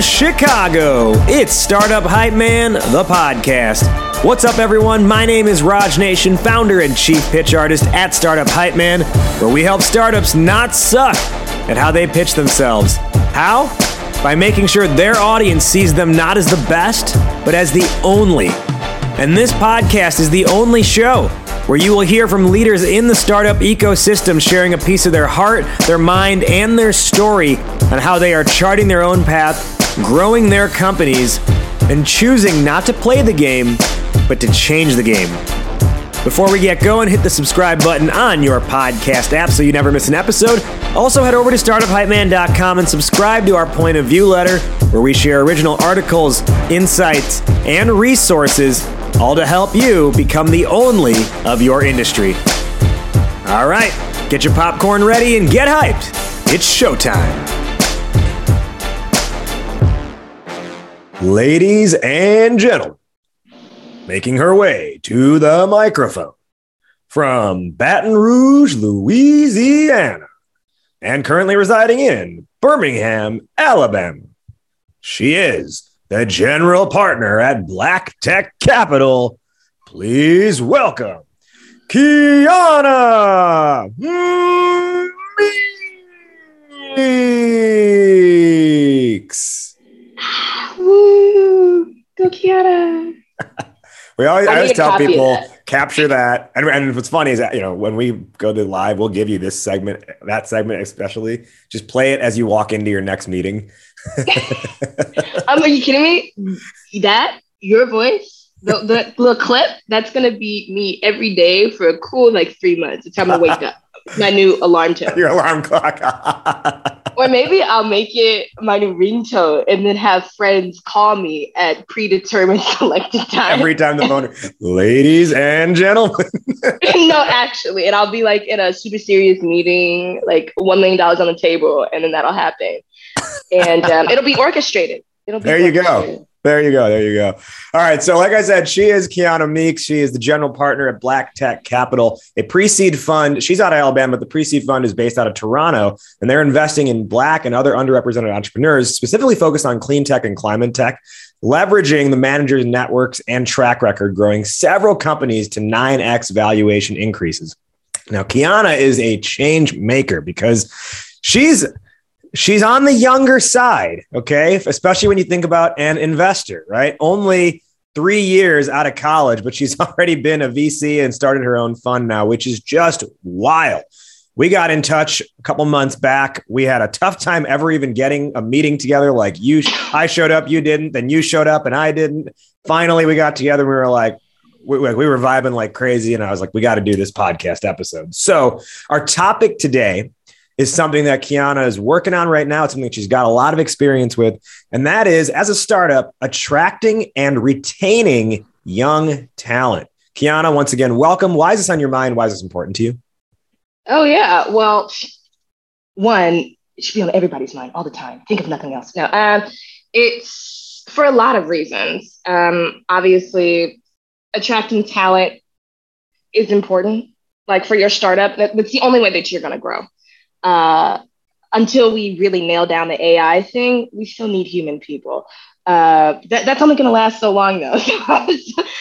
Chicago, it's Startup Hype Man, the podcast. What's up, everyone? My name is Raj Nation, founder and chief pitch artist at Startup Hype Man, where we help startups not suck at how they pitch themselves. How? By making sure their audience sees them not as the best, but as the only. And this podcast is the only show where you will hear from leaders in the startup ecosystem sharing a piece of their heart, their mind, and their story on how they are charting their own path, growing their companies, and choosing not to play the game, but to change the game. Before we get going, hit the subscribe button on your podcast app so you never miss an episode. Also, head over to startuphypeman.com and subscribe to our point of view letter, where we share original articles, insights, and resources all to help you become the only of your industry. All right, get your popcorn ready and get hyped. It's showtime. Ladies and gentlemen, making her way to the microphone from Baton Rouge, Louisiana, and currently residing in Birmingham, Alabama. She is the general partner at Black Tech Capital. Please welcome Kiana Meeks. Woo! Go Kiana. we always, I, I always tell people capture that. And, and what's funny is that, you know, when we go to live, we'll give you this segment, that segment especially. Just play it as you walk into your next meeting um, are you kidding me? That your voice, the, the little clip, that's gonna be me every day for a cool like three months. It's time to wake up. My new alarm tone. Your alarm clock. or maybe I'll make it my new ringtone and then have friends call me at predetermined selected time. Every time the phone, ladies and gentlemen. no, actually, and I'll be like in a super serious meeting, like one million dollars on the table, and then that'll happen and um, it'll be orchestrated. It'll be there. You go. There you go. There you go. All right. So, like I said, she is Kiana Meeks. She is the general partner at Black Tech Capital, a pre-seed fund. She's out of Alabama, but the pre-seed fund is based out of Toronto, and they're investing in Black and other underrepresented entrepreneurs, specifically focused on clean tech and climate tech, leveraging the manager's networks and track record, growing several companies to 9x valuation increases. Now, Kiana is a change maker because she's she's on the younger side, okay? Especially when you think about an investor, right? Only three years out of college, but she's already been a VC and started her own fund now, which is just wild. We got in touch a couple months back. We had a tough time ever even getting a meeting together. Like you, I showed up, you didn't, then you showed up and I didn't. Finally, we got together. We were like, we, we were vibing like crazy. And I was like, we got to do this podcast episode. So, our topic today is something that Kiana is working on right now. It's something she's got a lot of experience with. And that is, as a startup, attracting and retaining young talent. Kiana, once again, welcome. Why is this on your mind? Why is this important to you? Oh, yeah. Well, one, it should be on everybody's mind all the time. Think of nothing else. No, um, it's for a lot of reasons. Um, obviously, attracting talent is important. Like for your startup, that's the only way that you're going to grow uh, until we really nail down the AI thing, we still need human people. Uh, that, that's only going to last so long, though.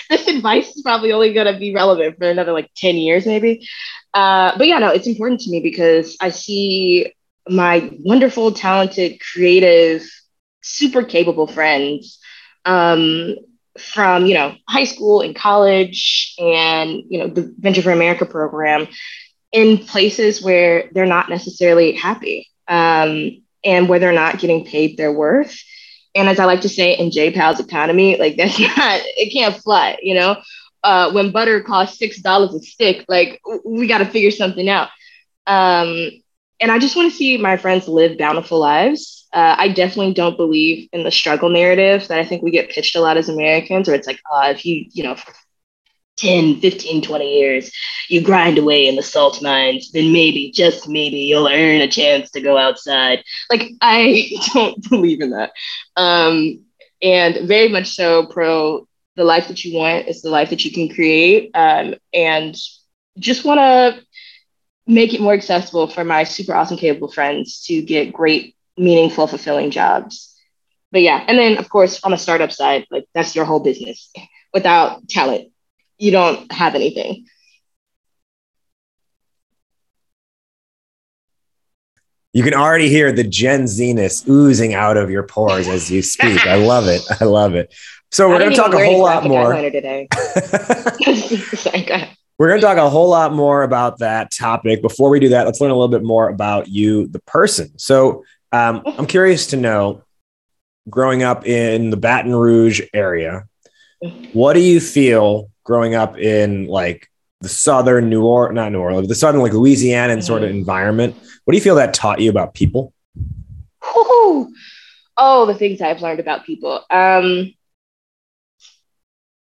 this advice is probably only going to be relevant for another like 10 years, maybe. Uh, but yeah, no, it's important to me because I see my wonderful, talented, creative, super capable friends um, from you know high school and college and you know the venture for america program in places where they're not necessarily happy um, and where they're not getting paid their worth. And as I like to say in JPow's economy, like that's not, it can't fly, you know? Uh, when butter costs $6 a stick, like we got to figure something out. Um, and I just want to see my friends live bountiful lives. Uh, I definitely don't believe in the struggle narrative that I think we get pitched a lot as Americans, where it's like, oh, if you, you know, 10, 15, 20 years, you grind away in the salt mines, then maybe, just maybe, you'll earn a chance to go outside. Like, I don't believe in that. Um, and very much so pro the life that you want is the life that you can create. Um, and just want to make it more accessible for my super awesome, capable friends to get great, meaningful, fulfilling jobs. but yeah, and then of course on the startup side, like that's your whole business. Without talent, you don't have anything. You can already hear the Gen Zness oozing out of your pores as you speak. I love it. I love it. So we're going to talk a whole lot more. Today. Sorry, we're going to talk a whole lot more about that topic. Before we do that, let's learn a little bit more about you, the person. So um, I'm curious to know, growing up in the Baton Rouge area, what do you feel growing up in like the southern New Orleans, not New Orleans, the southern like Louisiana and sort of mm-hmm. environment? What do you feel that taught you about people? Ooh. Oh, the things I've learned about people. Um,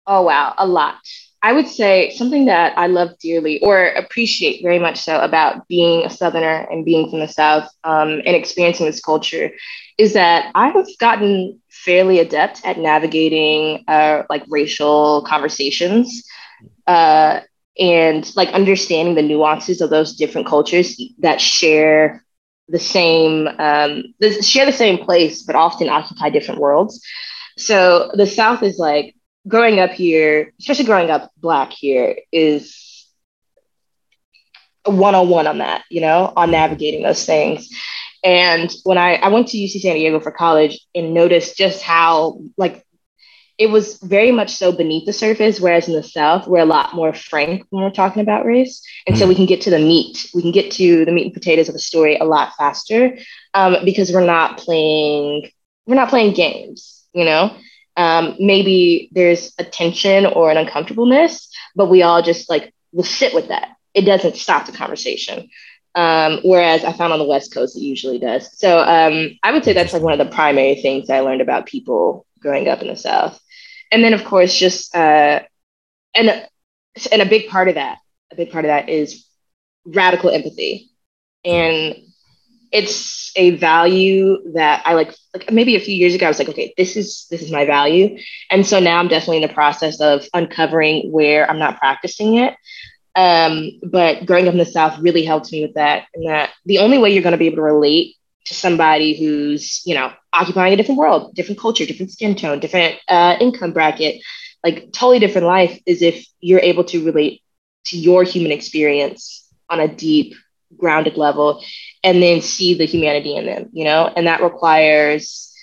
oh, wow, a lot. I would say something that I love dearly or appreciate very much so about being a Southerner and being from the South um, and experiencing this culture is that I have gotten fairly adept at navigating uh, like racial conversations. Uh, and like understanding the nuances of those different cultures that share the same um, share the same place but often occupy different worlds so the south is like growing up here especially growing up black here is a one-on-one on that you know on navigating those things and when I, I went to uc san diego for college and noticed just how like it was very much so beneath the surface, whereas in the South, we're a lot more frank when we're talking about race. And mm so we can get to the meat, we can get to the meat and potatoes of the story a lot faster um, because we're not playing, we're not playing games, you know? Um, maybe there's a tension or an uncomfortableness, but we all just like will sit with that. It doesn't stop the conversation. Um, whereas I found on the West Coast, it usually does. So um, I would say that's like one of the primary things I learned about people growing up in the South and then of course just uh, and and a big part of that a big part of that is radical empathy and it's a value that I like like maybe a few years ago I was like okay this is this is my value. And so now I'm definitely in the process of uncovering where I'm not practicing it. Um, but growing up in the South really helped me with that and that the only way you're going to be able to relate to somebody who's you know occupying a different world different culture different skin tone different uh, income bracket like totally different life is if you're able to relate to your human experience on a deep grounded level and then see the humanity in them you know and that requires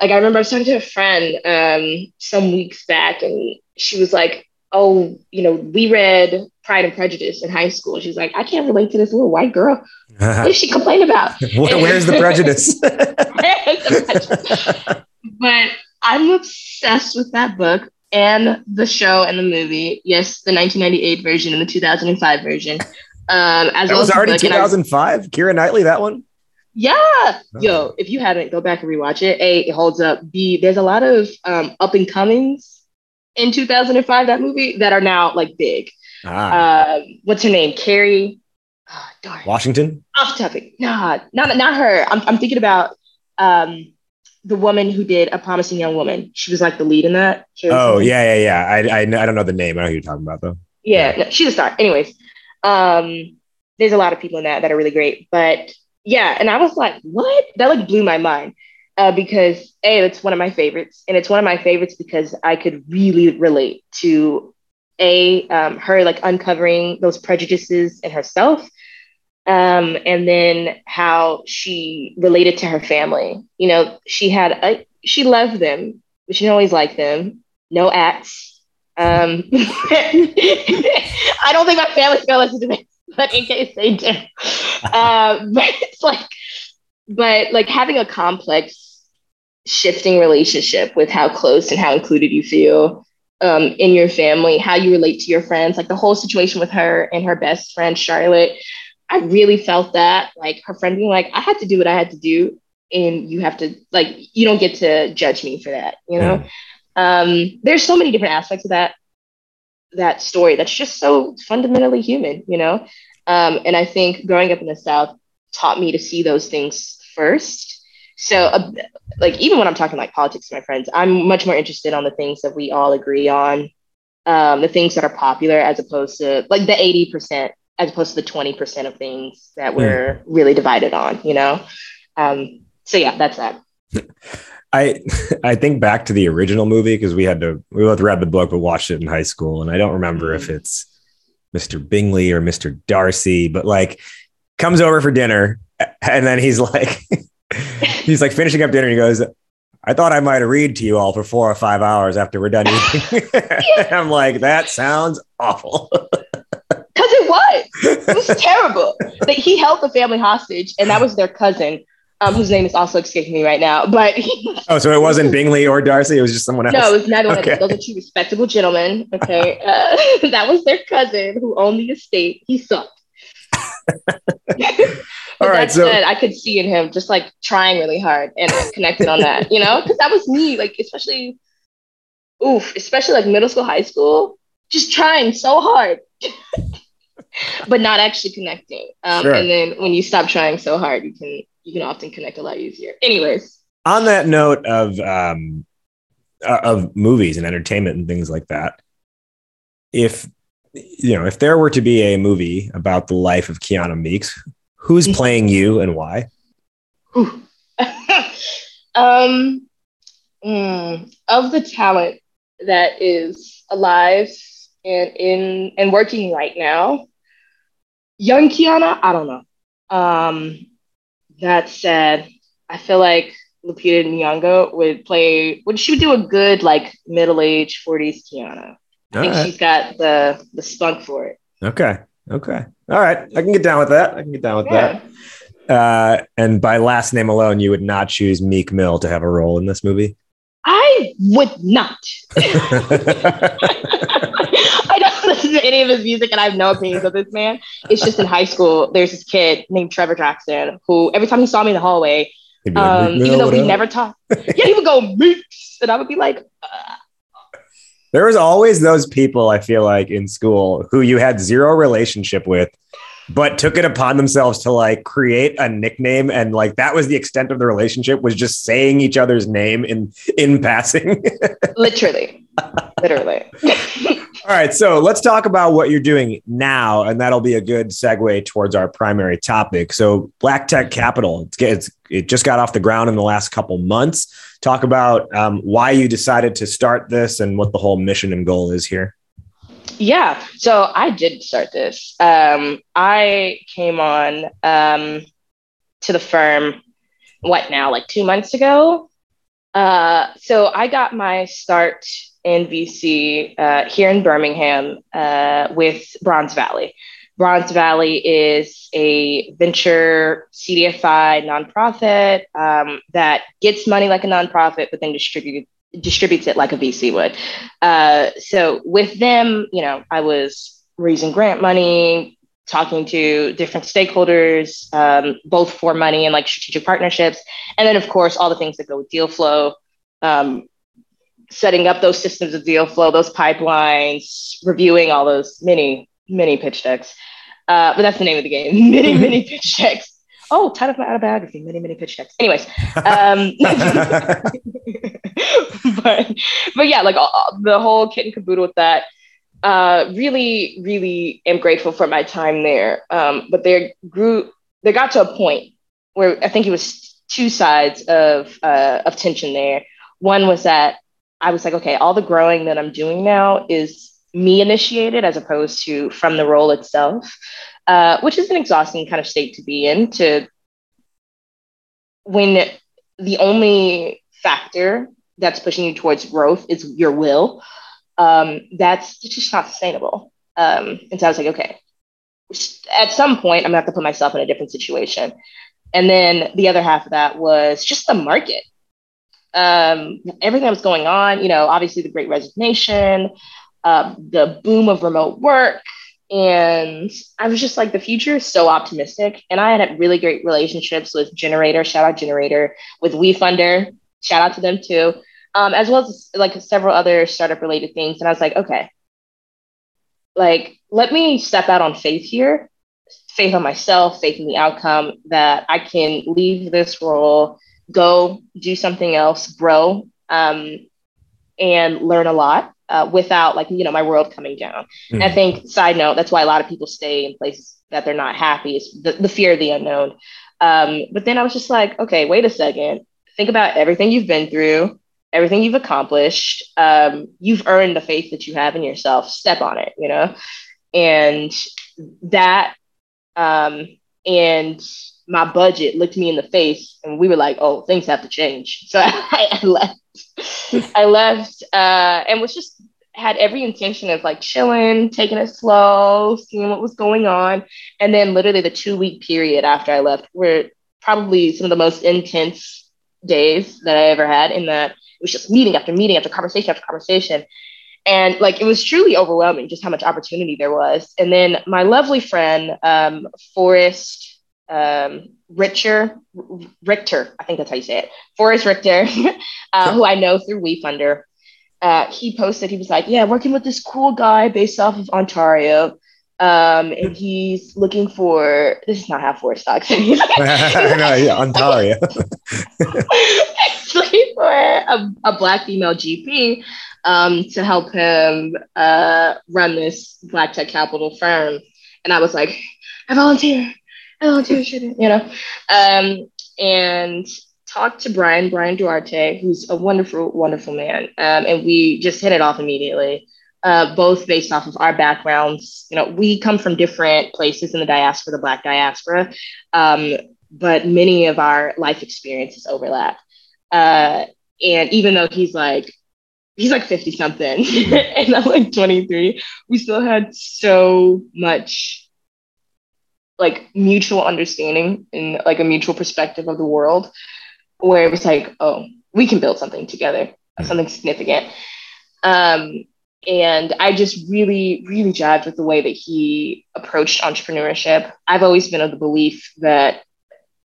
like i remember i was talking to a friend um, some weeks back and she was like oh you know we read pride and prejudice in high school she's like i can't relate to this little white girl what does she complain about? Where's the prejudice? but I'm obsessed with that book and the show and the movie. Yes, the 1998 version and the 2005 version. Um, as that well was already 2005. Keira Knightley, that one. Yeah, oh. yo, if you haven't, go back and rewatch it. A, it holds up. B, there's a lot of um, up and comings in 2005 that movie that are now like big. Ah. Uh, what's her name? Kerry Oh, darn. Washington? Off topic. Nah, not not her. I'm I'm thinking about um the woman who did A Promising Young Woman. She was like the lead in that. Oh yeah, yeah, yeah. I I, I don't know the name. I know who you're talking about though. Yeah, no, she's a star. Anyways, um, there's a lot of people in that that are really great. But yeah, and I was like, what? That like blew my mind. Uh, because a it's one of my favorites and it's one of my favorites because i could really relate to a um, her like uncovering those prejudices in herself um, and then how she related to her family. You know, she had a, she loved them, but she didn't always like them. No acts. Um, I don't think my family's gonna listen to this, but in case they do, uh, but it's like, but like having a complex, shifting relationship with how close and how included you feel um, in your family, how you relate to your friends, like the whole situation with her and her best friend Charlotte I really felt that, like her friend being like, I had to do what I had to do, and you have to like, you don't get to judge me for that, you know. Um, there's so many different aspects of that that story that's just so fundamentally human, you know. Um, and I think growing up in the South taught me to see those things first. So, uh, like, even when I'm talking like politics to my friends, I'm much more interested on the things that we all agree on, um, the things that are popular, as opposed to like the 80% as opposed to the 20% of things that we're mm. really divided on, you know? Um, so yeah, that's that. I I think back to the original movie because we had to we both read the book but watched it in high school, and I don't remember if mm. it's Mr. Bingley or Mr. Darcy, but like comes over for dinner, and then he's like he's like finishing up dinner. And he goes, "I thought I might read to you all for four or five hours after we're done eating." I'm like, that sounds awful. Because it was, it was terrible. That he held the family hostage, and that was their cousin um, whose name is also escaping me right now. But oh, so it wasn't Bingley or Darcy; it was just someone else. No, it was neither okay. Those are two respectable gentlemen. Okay, uh, that was their cousin who owned the estate. He sucked. All right, so said, I could see in him just like trying really hard and connected on that, you know, because that was me, like especially, oof, especially like middle school, high school, just trying so hard. but not actually connecting. Um, sure. And then when you stop trying so hard, you can you can often connect a lot easier. Anyways, on that note of um, uh, of movies and entertainment and things like that, if you know if there were to be a movie about the life of Kiana Meeks, who's mm-hmm. playing you and why? um, mm, of the talent that is alive and in and working right now, young Kiana, I don't know. Um, that said, I feel like Lupita Nyong'o would play. Would she do a good like middle aged forties Kiana? I think right. she's got the the spunk for it. Okay. Okay. All right. I can get down with that. I can get down with yeah. that. Uh, and by last name alone, you would not choose Meek Mill to have a role in this movie. I would not. Listen to any of his music and I have no opinions of this man. It's just in high school, there's this kid named Trevor Jackson who every time he saw me in the hallway, like, um, even though we never talked, yeah, he would go Meeks, and I would be like, uh. there was always those people I feel like in school who you had zero relationship with, but took it upon themselves to like create a nickname and like that was the extent of the relationship was just saying each other's name in in passing. Literally. Literally. All right, so let's talk about what you're doing now, and that'll be a good segue towards our primary topic. So, Black Tech Capital, it's, it just got off the ground in the last couple months. Talk about um, why you decided to start this and what the whole mission and goal is here. Yeah, so I did start this. Um, I came on um, to the firm, what now, like two months ago? Uh, so I got my start in VC uh, here in Birmingham uh, with Bronze Valley. Bronze Valley is a venture CDFI nonprofit um, that gets money like a nonprofit, but then distributes distributes it like a VC would. Uh, so with them, you know, I was raising grant money, talking to different stakeholders, um, both for money and like strategic partnerships, and then of course all the things that go with deal flow. Um, setting up those systems of deal flow, those pipelines, reviewing all those many, many pitch decks. Uh, but that's the name of the game. many, many pitch decks. Oh, title of my autobiography, many, many pitch decks. Anyways, um, but but yeah, like all, the whole kit and caboodle with that. Uh, really, really am grateful for my time there. Um, but there grew, they got to a point where I think it was two sides of uh, of tension there. One was that I was like, okay, all the growing that I'm doing now is me initiated as opposed to from the role itself, uh, which is an exhausting kind of state to be in. To when the only factor that's pushing you towards growth is your will, um, that's just not sustainable. Um, and so I was like, okay, at some point, I'm gonna have to put myself in a different situation. And then the other half of that was just the market um, everything that was going on, you know, obviously the great resignation, uh, the boom of remote work. And I was just like, the future is so optimistic. And I had really great relationships with Generator, shout out Generator, with WeFunder, shout out to them too, um, as well as like several other startup related things. And I was like, okay, like, let me step out on faith here, faith on myself, faith in the outcome that I can leave this role go do something else, grow, um, and learn a lot uh, without like you know my world coming down. Mm-hmm. I think side note that's why a lot of people stay in places that they're not happy. Is the, the fear of the unknown. Um, but then I was just like, okay, wait a second. think about everything you've been through, everything you've accomplished. Um, you've earned the faith that you have in yourself. Step on it, you know? And that, um, and my budget looked me in the face and we were like, oh, things have to change. So I, I left. I left uh, and was just had every intention of like chilling, taking it slow, seeing what was going on. And then literally the two week period after I left were probably some of the most intense days that I ever had in that it was just meeting after meeting after conversation after conversation. And like it was truly overwhelming just how much opportunity there was. And then my lovely friend, um, Forrest um, Richter, Richter, I think that's how you say it, Forrest Richter, uh, who I know through WeFunder uh, he posted, he was like, Yeah, working with this cool guy based off of Ontario. Um, and he's looking for this is not how Forrest talks. no, yeah, Ontario. he's looking for a, a black female GP um, to help him uh, run this black tech capital firm. And I was like, I volunteer. I volunteer, you know. Um, and talked to Brian, Brian Duarte, who's a wonderful, wonderful man. Um, and we just hit it off immediately, uh, both based off of our backgrounds. You know, we come from different places in the diaspora, the Black diaspora, um, but many of our life experiences overlap. Uh, and even though he's like, he's like 50 something and I'm like 23, we still had so much like mutual understanding and like a mutual perspective of the world where it was like, oh, we can build something together, something significant. Um, and I just really, really jived with the way that he approached entrepreneurship. I've always been of the belief that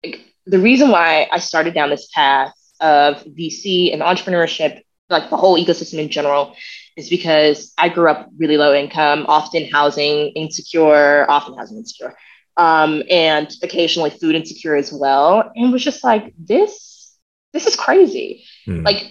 like, the reason why I started down this path of VC and entrepreneurship, like the whole ecosystem in general, is because I grew up really low income, often housing insecure, often housing insecure, um, and occasionally food insecure as well. And was just like, this this is crazy. Mm. Like,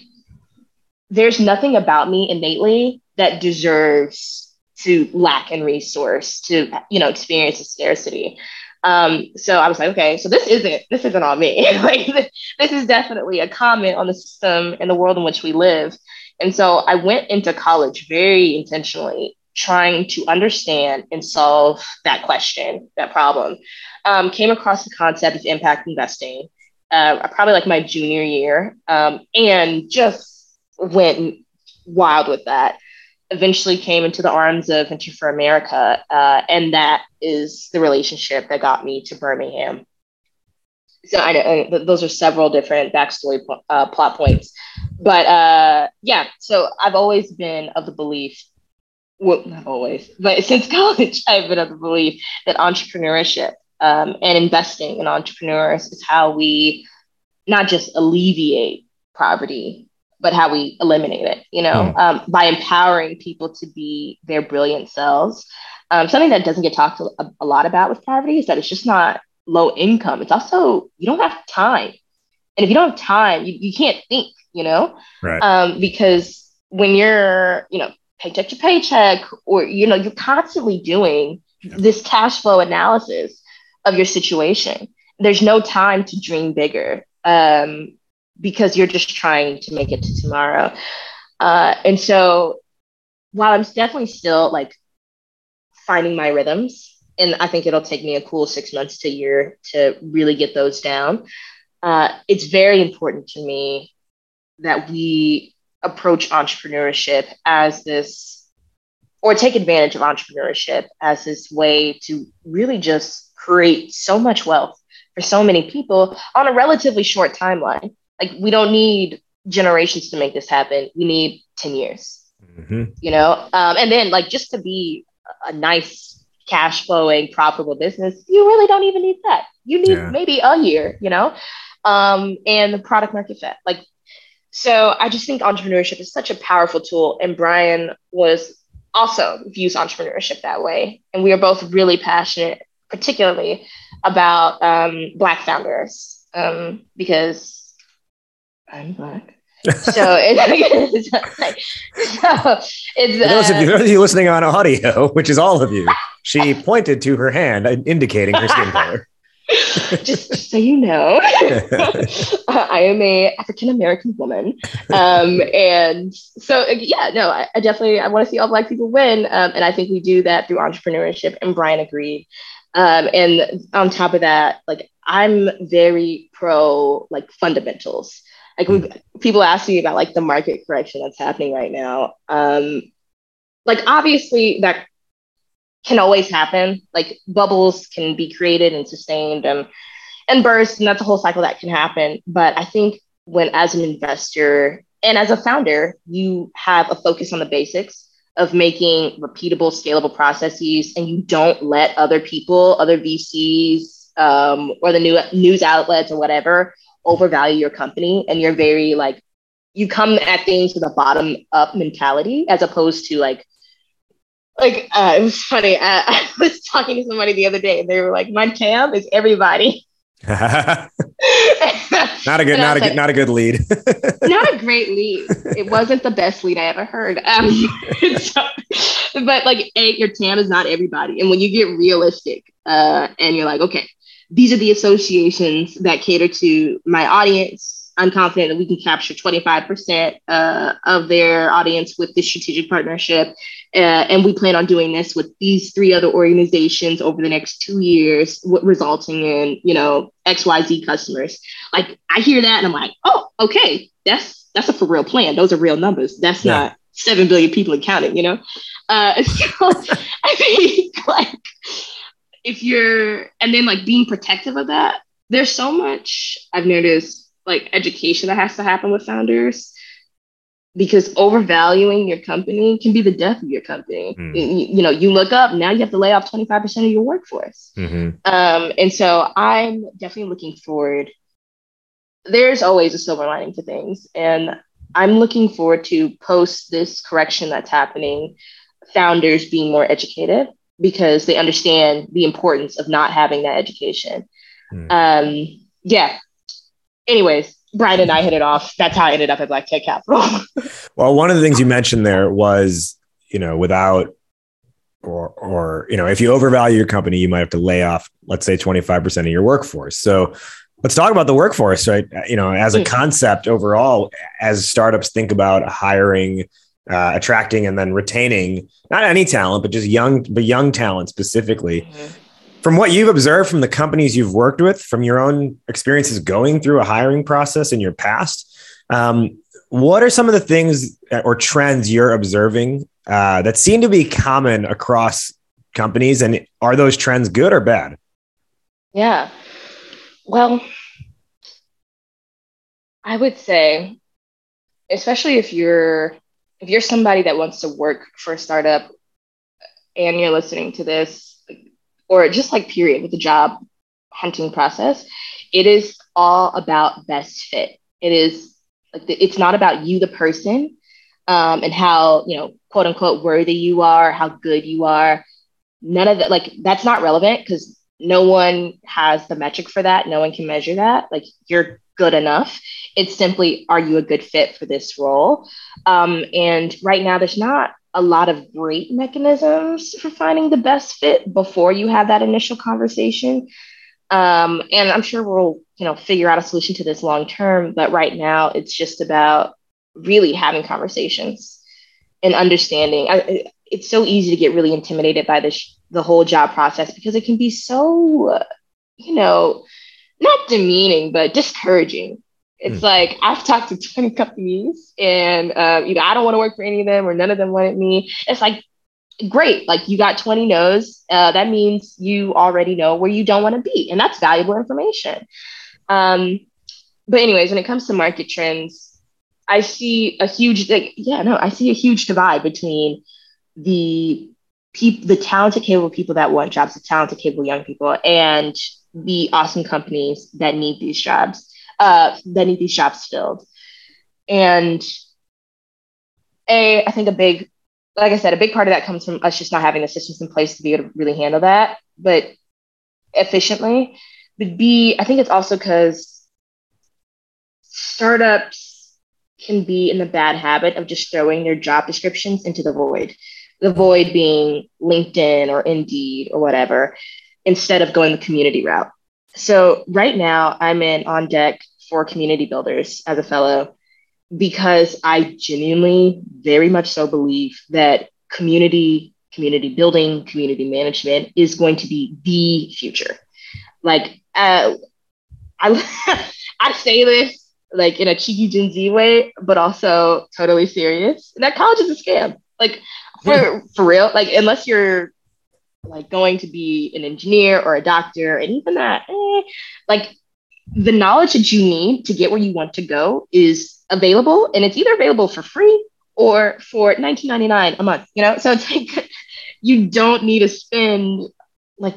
there's nothing about me innately that deserves to lack in resource, to, you know, experience a scarcity. Um, so I was like, okay, so this isn't this isn't on me. like this, this is definitely a comment on the system and the world in which we live. And so I went into college very intentionally trying to understand and solve that question, that problem. Um, came across the concept of impact investing, uh, probably like my junior year, um, and just went wild with that. Eventually came into the arms of Venture for America, uh, and that is the relationship that got me to Birmingham. So I know those are several different backstory uh, plot points, but uh, yeah. So I've always been of the belief well, not always, but since college, I've been of the belief that entrepreneurship um, and investing in entrepreneurs is how we not just alleviate poverty, but how we eliminate it, you know, mm. um, by empowering people to be their brilliant selves. Um, something that doesn't get talked a, a, lot about with poverty is that it's just not low income. It's also, you don't have time. And if you don't have time, you, you can't think, you know, right. um, because when you're, you know, paycheck to paycheck, or, you know, you're constantly doing yeah. this cash flow analysis of your situation. There's no time to dream bigger um, because you're just trying to make it to tomorrow. Uh, and so while I'm definitely still like finding my rhythms, and I think it'll take me a cool six months to a year to really get those down, uh, it's very important to me that we approach entrepreneurship as this or take advantage of entrepreneurship as this way to really just create so much wealth for so many people on a relatively short timeline. Like we don't need generations to make this happen. We need 10 years, mm-hmm. you know? Um, and then like just to be a nice cash flowing, profitable business, you really don't even need that. You need yeah. maybe a year, you know? Um, and the product market fit. Like, so I just think entrepreneurship is such a powerful tool. And Brian was also views entrepreneurship that way. And we are both really passionate, particularly about um, Black founders um, because I'm Black. so it's, like, so it's uh, those, of you, those of you listening on audio, which is all of you, she pointed to her hand, indicating her skin color. just, just, so you know, I am a African American woman, um, and so yeah, no, I, I, definitely I want to see all Black people win, um, and I think we do that through entrepreneurship. And Brian agreed. Um, and on top of that, like I'm very pro like fundamentals. Like mm. people ask me about like the market correction that's happening right now. Um, like obviously that can always happen. Like bubbles can be created and sustained and and burst, and that's a whole cycle that can happen. But I think when as an investor and as a founder, you have a focus on the basics of making repeatable, scalable processes, and you don't let other people, other VCs, um, or the new news outlets or whatever overvalue your company, and you're very like you come at things with a bottom up mentality as opposed to like like uh, it was funny. Uh, I was talking to somebody the other day, and they were like, "My TAM is everybody." not a good, not a like, good, not a good lead. not a great lead. It wasn't the best lead I ever heard. Um, so, but like, a, your TAM is not everybody, and when you get realistic, uh, and you're like, okay, these are the associations that cater to my audience I'm confident that we can capture 25% uh, of their audience with this strategic partnership. Uh, and we plan on doing this with these three other organizations over the next two years, w- resulting in, you know, XYZ customers. Like I hear that and I'm like, oh, okay, that's that's a for real plan. Those are real numbers. That's yeah. not 7 billion people and counting, you know? Uh, so I think like if you're, and then like being protective of that, there's so much I've noticed like education that has to happen with founders because overvaluing your company can be the death of your company. Mm. You, you, know, you look up now, you have to lay off 25% of your workforce. Mm-hmm. Um, and so I'm definitely looking forward. There's always a silver lining to things. And I'm looking forward to post this correction that's happening, founders being more educated because they understand the importance of not having that education. Mm. Um, yeah, anyways, Brian and I hit it off. That's how I ended up at Black Tech Capital. well, one of the things you mentioned there was, you know, without or or you know, if you overvalue your company, you might have to lay off, let's say, 25% of your workforce. So let's talk about the workforce, right? You know, as a mm. concept overall, as startups think about hiring, uh, attracting, and then retaining not any talent, but just young, but young talent specifically. Mm-hmm from what you've observed from the companies you've worked with, from your own experiences going through a hiring process in your past, um, what are some of the things or trends you're observing uh, that seem to be common across companies? And are those trends good or bad? Yeah. Well, I would say, especially if you're if you're somebody that wants to work for a startup and you're listening to this or just like period with the job hunting process, it is all about best fit. It is like the, it's not about you, the person, um, and how you know quote unquote worthy you are, how good you are. None of that, like that's not relevant because no one has the metric for that. No one can measure that. Like you're good enough. It's simply, are you a good fit for this role? Um, and right now, there's not a lot of great mechanisms for finding the best fit before you have that initial conversation. Um, and I'm sure we'll, you know, figure out a solution to this long term. But right now, it's just about really having conversations and understanding. I, it's so easy to get really intimidated by this the whole job process because it can be so, you know, not demeaning but discouraging it's mm. like I've talked to 20 companies and uh, know I don't want to work for any of them or none of them wanted me. It's like, great. Like you got 20 no's. Uh, that means you already know where you don't want to be. And that's valuable information. Um, but anyways, when it comes to market trends, I see a huge, like, yeah, no, I see a huge divide between the people, the talented, capable people that want jobs, the talented, capable young people, and the awesome companies that need these jobs uh, that need these jobs filled. And a, I think a big, like I said, a big part of that comes from us just not having the systems in place to be able to really handle that, but efficiently. But B, I think it's also because startups can be in the bad habit of just throwing their job descriptions into the void. The void being LinkedIn or Indeed or whatever, instead of going the community route. So right now I'm in on deck for community builders as a fellow because I genuinely very much so believe that community community building, community management is going to be the future. Like uh, I I say this like in a cheeky Gen Z way, but also totally serious. That college is a scam. Like for for real. Like unless you're like going to be an engineer or a doctor, and even that, eh, like the knowledge that you need to get where you want to go is available, and it's either available for free or for 19.99 a month. You know, so it's like you don't need to spend like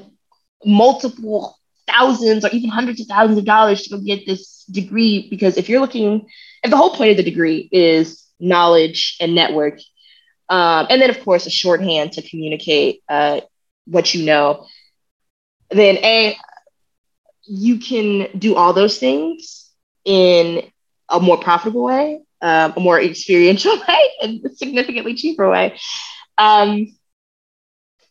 multiple thousands or even hundreds of thousands of dollars to go get this degree because if you're looking if the whole point of the degree is knowledge and network um, and then of course a shorthand to communicate uh, what you know then a you can do all those things in a more profitable way um, a more experiential way and a significantly cheaper way. Um,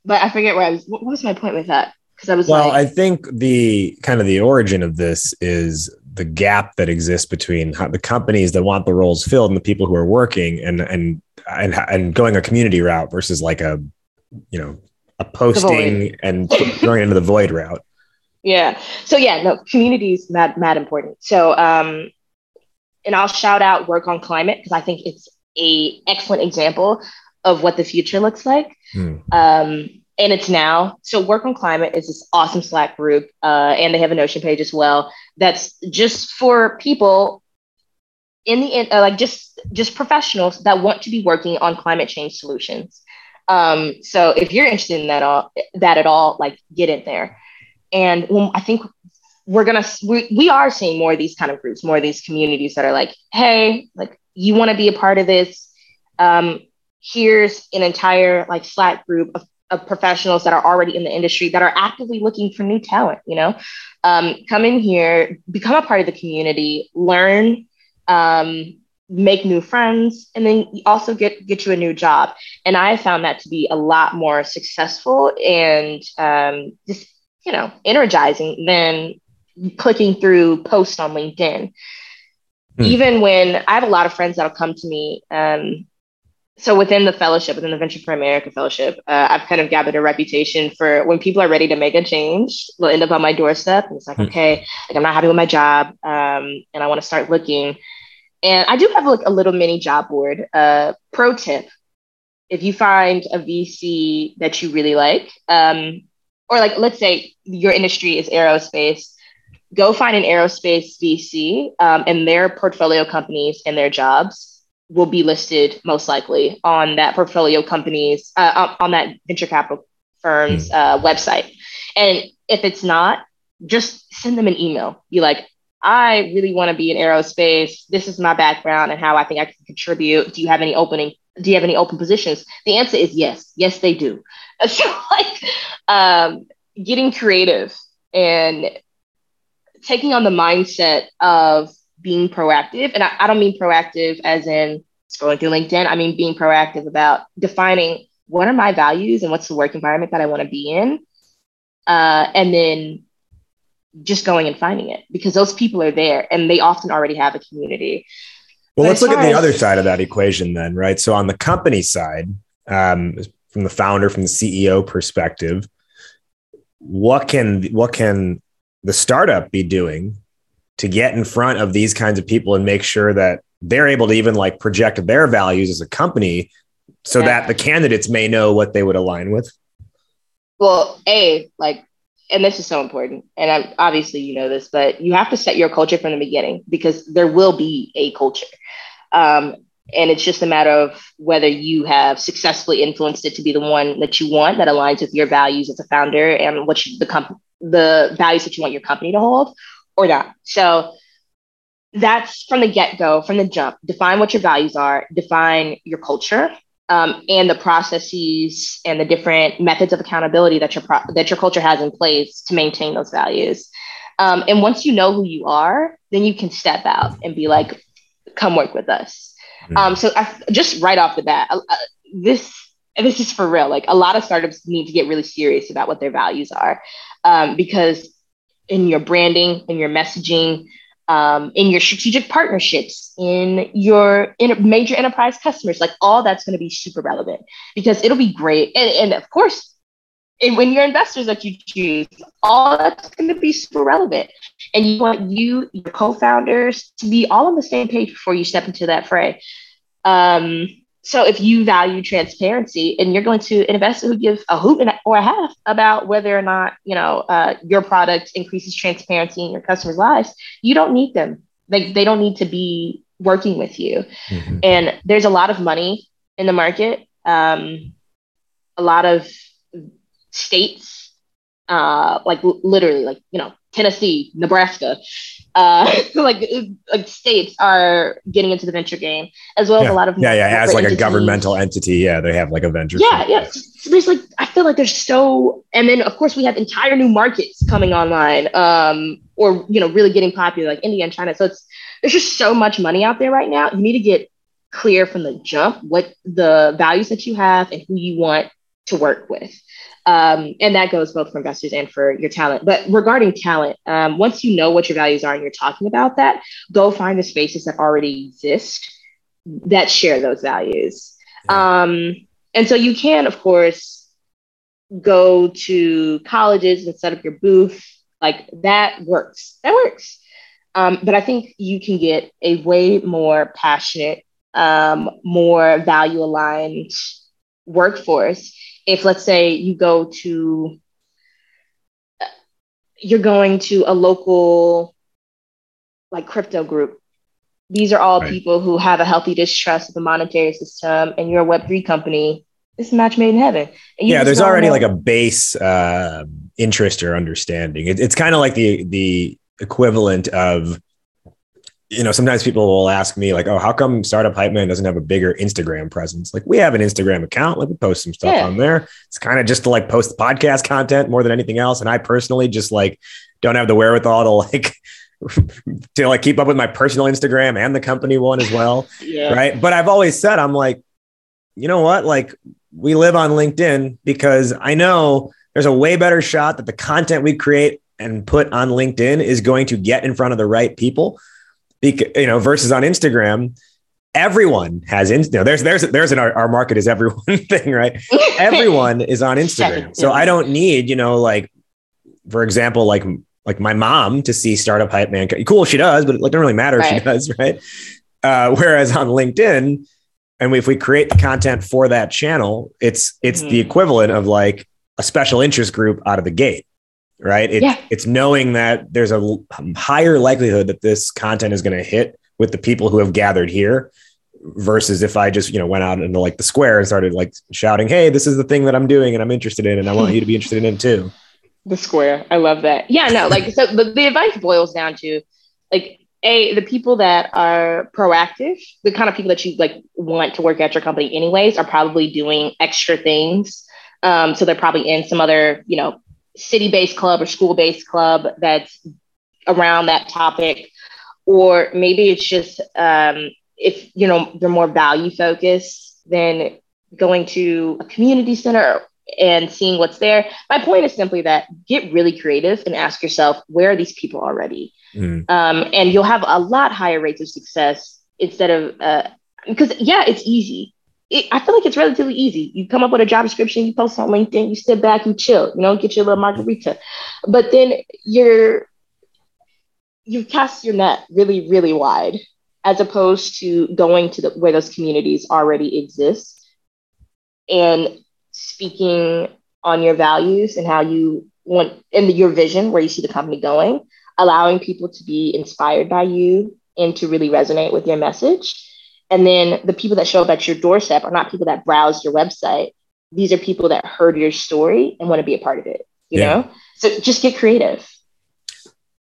but i forget where i was what was my point with that? Because I was well, like, I think the kind of the origin of this is the gap that exists between the companies that want the roles filled and the people who are working and and and, and going a community route versus like a you know a posting and going into the void route. Yeah. So yeah, no, community is mad mad important. So um and I'll shout out work on climate because I think it's a excellent example of what the future looks like. Hmm. Um and it's now. So Work on Climate is this awesome Slack group, uh, and they have a Notion page as well. That's just for people in the uh, like just just professionals that want to be working on climate change solutions. Um, so if you're interested in that all that at all, like get in there. And I think we're gonna we, we are seeing more of these kind of groups, more of these communities that are like, hey, like you want to be a part of this. Um, here's an entire like Slack group of of professionals that are already in the industry that are actively looking for new talent you know um, come in here become a part of the community learn um, make new friends and then also get get you a new job and i found that to be a lot more successful and um, just you know energizing than clicking through posts on linkedin hmm. even when i have a lot of friends that'll come to me um, so within the fellowship, within the Venture for America fellowship, uh, I've kind of gathered a reputation for when people are ready to make a change, they'll end up on my doorstep. And it's like, mm okay, like I'm not happy with my job, um, and I want to start looking. And I do have like a little mini job board. Uh, pro tip: if you find a VC that you really like, um, or like let's say your industry is aerospace, go find an aerospace VC um, and their portfolio companies and their jobs will be listed most likely on that portfolio companies uh, on that venture capital firm's mm. uh, website. And if it's not, just send them an email. Be like, I really want to be in aerospace. This is my background and how I think I can contribute. Do you have any opening? Do you have any open positions? The answer is yes. Yes, they do. So like um, getting creative and taking on the mindset of being proactive. And I, I don't mean proactive as in scrolling through LinkedIn. I mean being proactive about defining what are my values and what's the work environment that I want to be in. Uh, and then just going and finding it because those people are there and they often already have a community. Well, but let's look at the as- other side of that equation then, right? So on the company side, um, from the founder, from the CEO perspective, what can what can the startup be doing to get in front of these kinds of people and make sure that they're able to even like project their values as a company so yeah. that the candidates may know what they would align with well a like and this is so important and I'm, obviously you know this but you have to set your culture from the beginning because there will be a culture um, and it's just a matter of whether you have successfully influenced it to be the one that you want that aligns with your values as a founder and what you, the comp- the values that you want your company to hold or not. So that's from the get go, from the jump. Define what your values are, define your culture, um, and the processes and the different methods of accountability that your pro- that your culture has in place to maintain those values. Um, and once you know who you are, then you can step out and be like, "Come work with us." Mm-hmm. Um, so I, just right off the bat, uh, this this is for real. Like a lot of startups need to get really serious about what their values are, um, because in your branding, in your messaging, um, in your strategic partnerships, in your in major enterprise customers, like all that's going to be super relevant because it'll be great. And, and of course, and when your investors that you choose, all that's going to be super relevant. And you want you, your co-founders, to be all on the same page before you step into that fray. Um, so if you value transparency and you're going to an investor who gives a hoot or a half about whether or not you know uh, your product increases transparency in your customers' lives, you don't need them. They, they don't need to be working with you. Mm-hmm. And there's a lot of money in the market. Um, a lot of states, uh, like literally, like you know, Tennessee, Nebraska, uh, like like states are getting into the venture game as well yeah. as a lot of yeah yeah as like entities. a governmental entity yeah they have like a venture yeah yeah so there's like I feel like there's so and then of course we have entire new markets coming online um or you know really getting popular like India and China so it's there's just so much money out there right now you need to get clear from the jump what the values that you have and who you want to work with um, and that goes both for investors and for your talent. But regarding talent, um, once you know what your values are and you're talking about that, go find the spaces that already exist that share those values. Um, and so you can, of course, go to colleges and set up your booth. Like that works. That works. Um, but I think you can get a way more passionate, um, more value aligned workforce if let's say you go to you're going to a local like crypto group these are all right. people who have a healthy distrust of the monetary system and you're a web3 company it's a match made in heaven yeah there's already know. like a base uh, interest or understanding it, it's kind of like the the equivalent of you know, sometimes people will ask me like, "Oh, how come Startup Hype Man doesn't have a bigger Instagram presence?" Like, we have an Instagram account. Like, we post some stuff yeah. on there. It's kind of just to like post podcast content more than anything else. And I personally just like don't have the wherewithal to like to like keep up with my personal Instagram and the company one as well. yeah. Right. But I've always said, I'm like, you know what? Like, we live on LinkedIn because I know there's a way better shot that the content we create and put on LinkedIn is going to get in front of the right people you know, versus on Instagram, everyone has in, you know, there's there's there's an our, our market is everyone thing, right? everyone is on Instagram. So I don't need, you know, like for example, like like my mom to see startup hype man. Cool, she does, but it like, doesn't really matter right. if she does, right? Uh, whereas on LinkedIn, and if we create the content for that channel, it's it's mm-hmm. the equivalent of like a special interest group out of the gate right? It, yeah. It's knowing that there's a higher likelihood that this content is going to hit with the people who have gathered here versus if I just, you know, went out into like the square and started like shouting, Hey, this is the thing that I'm doing and I'm interested in, and I want you to be interested in it too. The square. I love that. Yeah, no, like, so the, the advice boils down to like, a the people that are proactive the kind of people that you like want to work at your company anyways are probably doing extra things um, so they're probably in some other you know city-based club or school-based club that's around that topic? Or maybe it's just um, if you know they're more value focused than going to a community center and seeing what's there. My point is simply that get really creative and ask yourself where are these people already? Mm. um, and you'll have a lot higher rates of success instead of uh, because yeah it's easy it, I feel like it's relatively easy. You come up with a job description, you post on LinkedIn, you sit back, you chill, you know, get your little margarita. But then you're you cast your net really, really wide, as opposed to going to the, where those communities already exist and speaking on your values and how you want and your vision where you see the company going, allowing people to be inspired by you and to really resonate with your message and then the people that show up at your doorstep are not people that browse your website. These are people that heard your story and want to be a part of it, you yeah. know? So just get creative.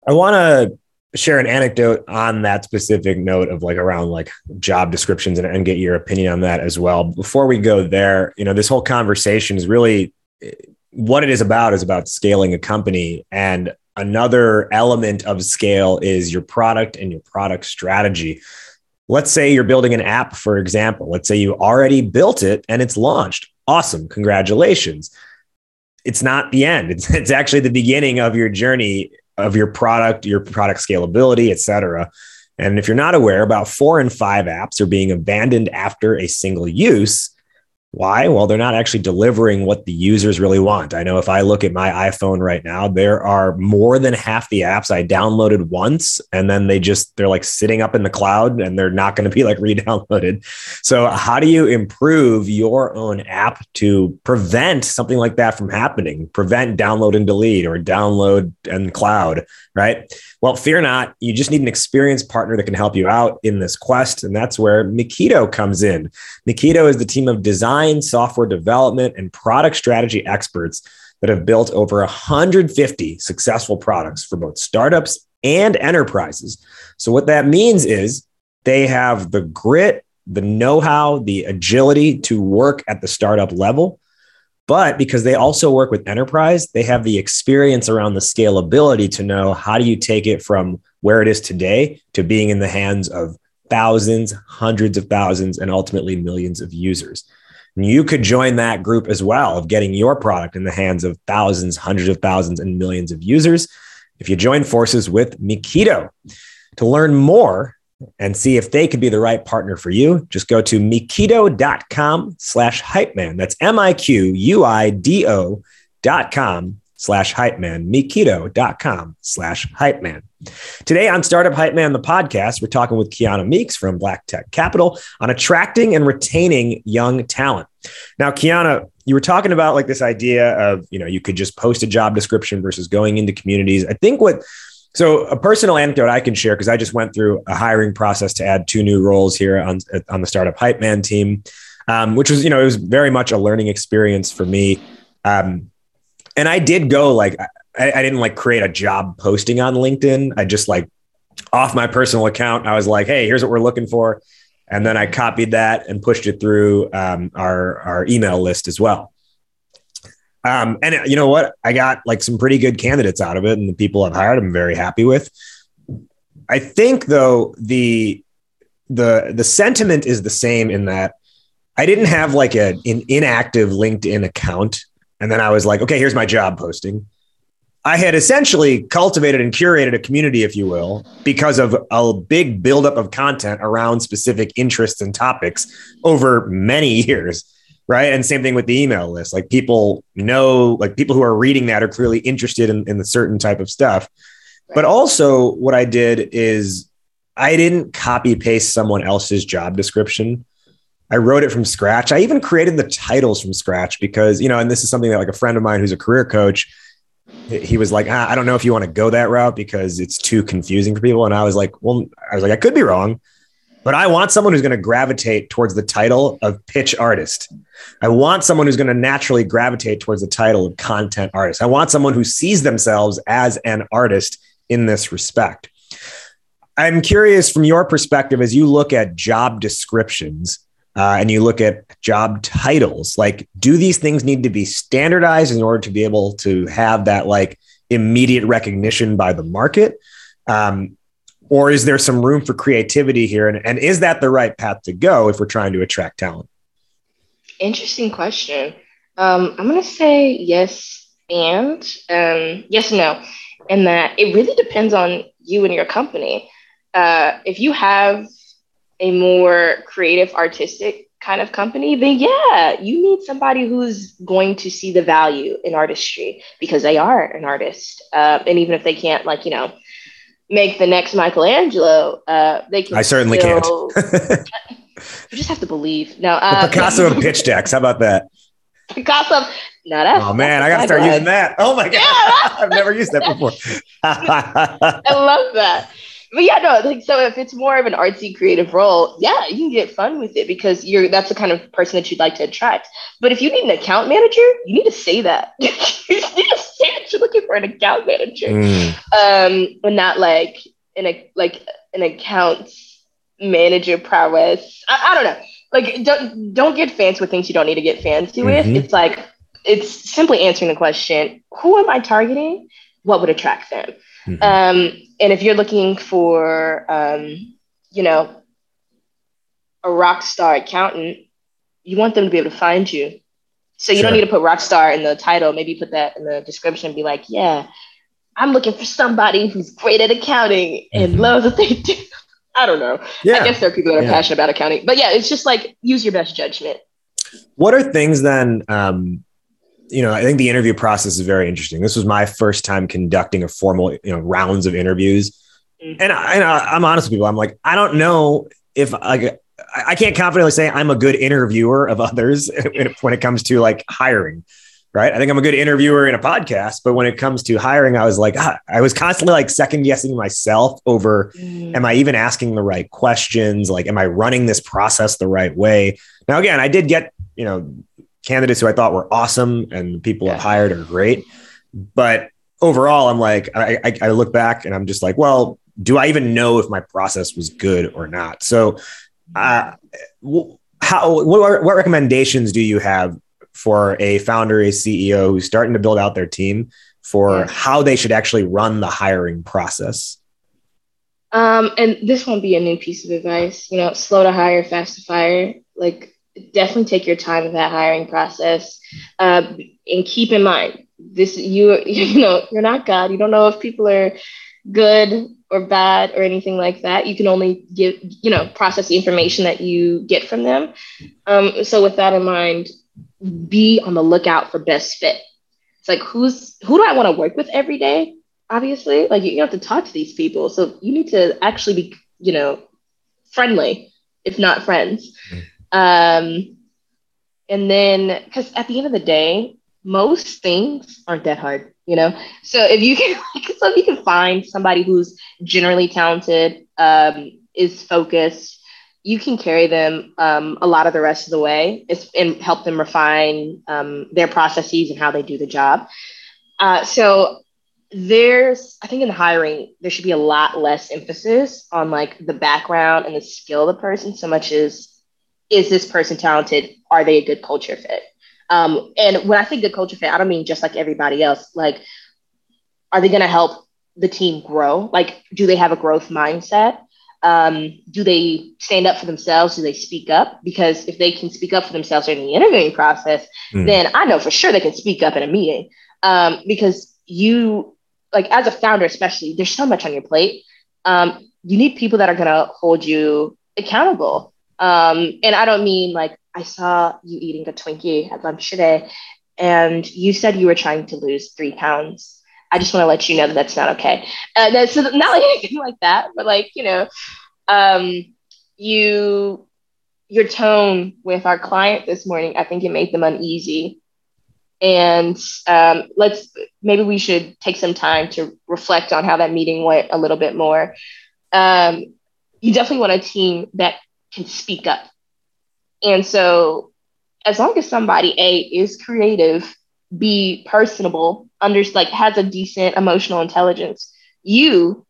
I want to share an anecdote on that specific note of like around like job descriptions and, and get your opinion on that as well. Before we go there, you know, this whole conversation is really eh, what it is about is about scaling a company. And another element of scale is your product and your product strategy let's say you're building an app, for example. Let's say you already built it and it's launched. Awesome. Congratulations. It's not the end. It's, it's actually the beginning of your journey of your product, your product scalability, et cetera. And if you're not aware, about four in five apps are being abandoned after a single use why? Well, they're not actually delivering what the users really want. I know if I look at my iPhone right now, there are more than half the apps I downloaded once and then they just they're like sitting up in the cloud and they're not going to be like re-downloaded. So, how do you improve your own app to prevent something like that from happening? Prevent download and delete or download and cloud, right? Well, fear not. You just need an experienced partner that can help you out in this quest. And that's where Miquido comes in. Miquido is the team of design, software development, and product strategy experts that have built over 150 successful products for both startups and enterprises. So, what that means is they have the grit, the know how, the agility to work at the startup level but because they also work with enterprise, they have the experience around the scalability to know how do you take it from where it is today to being in the hands of thousands, hundreds of thousands, and ultimately millions of users. And you could join that group as well of getting your product in the hands of thousands, hundreds of thousands, and millions of users if you join forces with Miquido. To learn more, and see if they could be the right partner for you, just go to miquido.com slash hype man. That's M-I-Q-U-I-D-O dot com slash hype man, miquido.com slash hype man. Today on Startup Hype Man, the podcast, we're talking with Kiana Meeks from Black Tech Capital on attracting and retaining young talent. Now, Kiana, you were talking about like this idea of, you know, you could just post a job description versus going into communities. I think what so, a personal anecdote I can share because I just went through a hiring process to add two new roles here on on the startup hype man team, um, which was you know it was very much a learning experience for me. Um, and I did go like I, I didn't like create a job posting on LinkedIn. I just like off my personal account. I was like, hey, here's what we're looking for, and then I copied that and pushed it through um, our our email list as well. Um, and you know what? I got like some pretty good candidates out of it, and the people I've hired, I'm very happy with. I think though the the the sentiment is the same in that I didn't have like a, an inactive LinkedIn account, and then I was like, okay, here's my job posting. I had essentially cultivated and curated a community, if you will, because of a big buildup of content around specific interests and topics over many years right? And same thing with the email list. Like people know like people who are reading that are clearly interested in, in the certain type of stuff. Right. but also what i did is i didn't copy paste someone else's job description. I wrote it from scratch. I even created the titles from scratch because you know and this is something that like a friend of mine who's a career coach he was like ah, i don't know if you want to go that route because it's too confusing for people. And i was like well i was like i could be wrong but I want someone who's going to gravitate towards the title of pitch artist. I want someone who's going to naturally gravitate towards the title of content artist. I want someone who sees themselves as an artist in this respect. I'm curious from your perspective as you look at job descriptions uh, and you look at job titles, like, do these things need to be standardized in order to be able to have that like immediate recognition by the market? Um, or is there some room for creativity here? And, and is that the right path to go if we're trying to attract talent? Interesting question. Um, I'm going to say yes and um, yes and no, in that it really depends on you and your company. Uh, if you have a more creative, artistic kind of company, then yeah, you need somebody who's going to see the value in artistry because they are an artist. Uh, and even if they can't, like, you know, make the next Michelangelo, uh, they can. I certainly still, can't. you just have to believe. No, uh, Picasso of pitch decks. How about that? Picasso. No, that's, oh man, I gotta start using that. Oh my god, yeah. I've never used that before. I love that but yeah, no, like so if it's more of an artsy creative role, yeah, you can get fun with it because you're that's the kind of person that you'd like to attract. But if you need an account manager, you need to say that. you need to say that you're looking for an account manager. Mm. Um, and not like in a like an account manager prowess. I, I, don't know. Like don't don't get fancy with things you don't need to get fancy mm-hmm. with. It's like it's simply answering the question, who am I targeting? What would attract them? Mm-hmm. Um, and if you're looking for, um, you know, a rock star accountant, you want them to be able to find you. So you sure. don't need to put rock star in the title. Maybe put that in the description and be like, yeah, I'm looking for somebody who's great at accounting and mm-hmm. loves what they do. I don't know. Yeah. I guess there are people that are yeah. passionate about accounting, but yeah, it's just like use your best judgment. What are things then? Um, you know, I think the interview process is very interesting. This was my first time conducting a formal, you know, rounds of interviews, mm-hmm. and, I, and I, I'm honest with people. I'm like, I don't know if like I can't confidently say I'm a good interviewer of others when it comes to like hiring right? I think I'm a good interviewer in a podcast, but when it comes to hiring, I was like, ah, I was constantly like second guessing myself over, mm. am I even asking the right questions? Like, am I running this process the right way? Now, again, I did get, you know, candidates who I thought were awesome and people yeah. I've hired are great. But overall, I'm like, I, I, I look back and I'm just like, well, do I even know if my process was good or not? So, uh, how, what, what recommendations do you have for a founder, a CEO who's starting to build out their team for yeah. how they should actually run the hiring process? Um, and this won't be a new piece of advice. You know, slow to hire, fast to fire. Like, definitely take your time in that hiring process, uh, and keep in mind this. You you know, you're not God. You don't know if people are good or bad or anything like that. You can only give you know process the information that you get from them. Um, so with that in mind, be on the lookout for best fit. It's like who's who do I want to work with every day? Obviously, like you have to talk to these people, so you need to actually be, you know, friendly, if not friends. Um, and then, because at the end of the day, most things aren't that hard, you know. So if you can, so if you can find somebody who's generally talented, um, is focused, you can carry them um, a lot of the rest of the way it's, and help them refine um, their processes and how they do the job. Uh, so there's, I think in hiring, there should be a lot less emphasis on like the background and the skill of the person, so much as is this person talented? Are they a good culture fit? Um, and when I think good culture fit, I don't mean just like everybody else. Like, are they going to help the team grow? Like, do they have a growth mindset? um, do they stand up for themselves? Do they speak up? Because if they can speak up for themselves during the interviewing process, mm. then I know for sure they can speak up in a meeting. Um, because you, like as a founder, especially, there's so much on your plate. Um, you need people that are going to hold you accountable. Um, and I don't mean like I saw you eating a Twinkie at lunch today, and you said you were trying to lose three pounds. I just want to let you know that that's not okay. Uh, not like anything like that, but like you know, um, you your tone with our client this morning, I think it made them uneasy. And um, let's maybe we should take some time to reflect on how that meeting went a little bit more. Um, you definitely want a team that can speak up. And so, as long as somebody A is creative, B personable, under like has a decent emotional intelligence, you,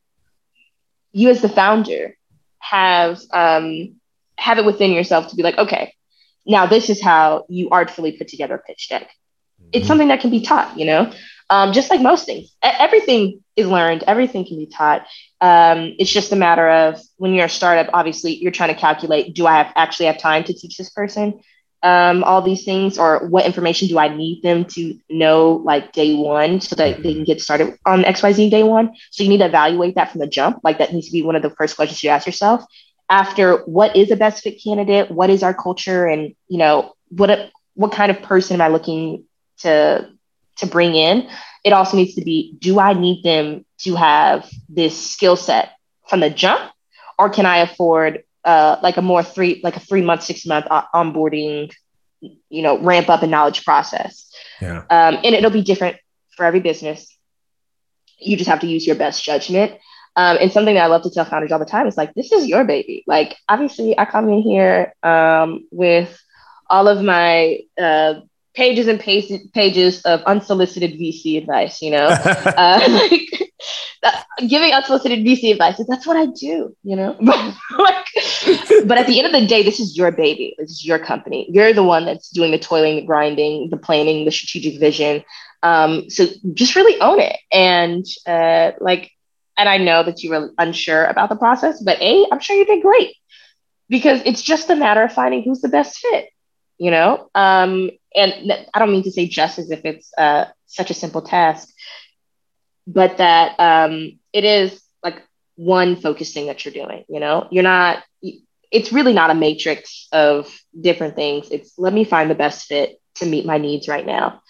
you as the founder, have um, have it within yourself to be like, okay, now this is how you artfully put together a pitch deck. Mm-hmm. It's something that can be taught, you know, um, just like most things. Everything is learned. Everything can be taught. Um, it's just a matter of when you're a startup. Obviously, you're trying to calculate: Do I have actually have time to teach this person? um, all these things or what information do I need them to know like day one so that they can get started on XYZ day one. So you need to evaluate that from the jump. Like that needs to be one of the first questions you ask yourself. After what is a best fit candidate? What is our culture? And you know, what what kind of person am I looking to to bring in? It also needs to be, do I need them to have this skill set from the jump? Or can I afford uh, like a more three like a three month six month onboarding you know ramp up a knowledge process? Yeah. Um, and it'll be different for every business. You just have to use your best judgment. Um, and something that i love to tell founders all the time is like this is your baby. Like obviously i come in here um, with all of my uh, pages and pages of unsolicited vc advice you know uh, like giving unsolicited VC advice. That's what I do, you know. like, but at the end of the day, this is your baby. This is your company. You're the one that's doing the toiling, the grinding, the planning, the strategic vision. Um, so just really own it. And uh, like, and I know that you were unsure about the process, but a, I'm sure you did great because it's just a matter of finding who's the best fit. You know, um, and I don't mean to say just as if it's uh, such a simple task but that um, it is like one focused thing that you're doing. You know, you're not. It's really not a matrix of different things. It's let me find the best fit to meet my needs right now,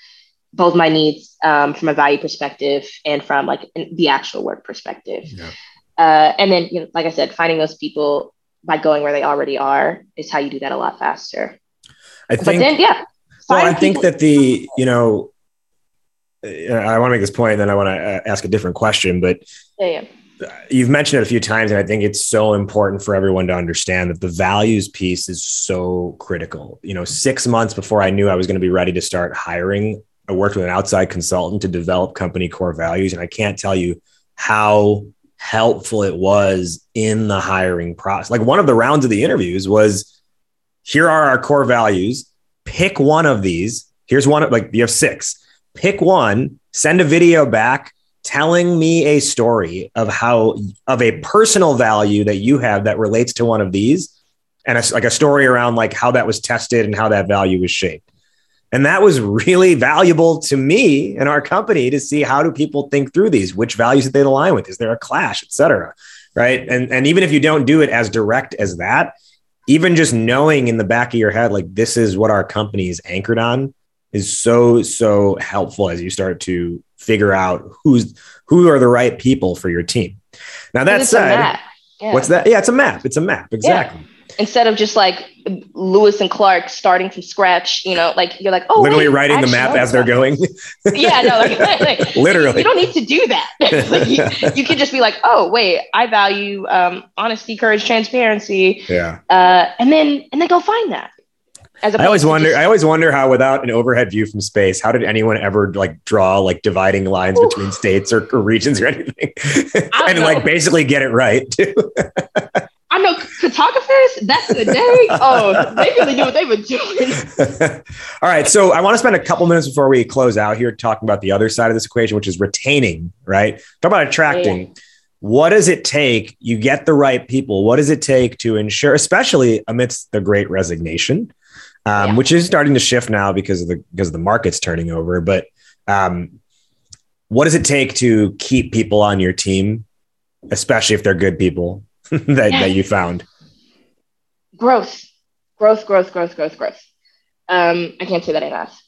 both my needs um, from a value perspective and from like the actual work perspective. Yeah. Uh, and then, you know, like I said, finding those people by going where they already are is how you do that a lot faster. I think. But then, yeah. Well, I think that the you know I want to make this point, and then I want to uh, ask a different question. But yeah, yeah. you've mentioned it a few times, and I think it's so important for everyone to understand that the values piece is so critical. You know, six months before I knew I was going to be ready to start hiring, I worked with an outside consultant to develop company core values, and I can't tell you how helpful it was in the hiring process. Like one of the rounds of the interviews was, "Here are our core values. Pick one of these. Here's one. Like you have six pick one, send a video back telling me a story of how of a personal value that you have that relates to one of these and a, like a story around like how that was tested and how that value was shaped and that was really valuable to me and our company to see how do people think through these which values did they align with is there a clash et cetera right and and even if you don't do it as direct as that even just knowing in the back of your head like this is what our company is anchored on is so so helpful as you start to figure out who's who are the right people for your team. Now that said, yeah. what's that? Yeah, it's a map. It's a map. Exactly. Yeah. Instead of just like Lewis and Clark starting from scratch, you know, like you're like, oh, literally wait, writing the map as they're going. yeah, no, like, like, literally, you don't need to do that. like, you, you, can just be like, oh, wait, I value um, honesty, courage, transparency. Yeah. Uh, and then and then go find that. I always wonder. Just, I always wonder how, without an overhead view from space, how did anyone ever like draw like dividing lines Ooh. between states or, or, regions or anything, and know. like basically get it right too? I know photographers That's the day. Oh, they really knew what they were doing. All right, so I want to spend a couple minutes before we close out here talking about the other side of this equation, which is retaining. Right, talk about attracting. Yeah. What does it take? You get the right people. What does it take to ensure, especially amidst the great resignation? um, yeah. which is starting to shift now because of the because of the market's turning over. But um, what does it take to keep people on your team, especially if they're good people that, yeah. that you found? Growth, growth, growth, growth, growth, growth. Um, I can't say that enough.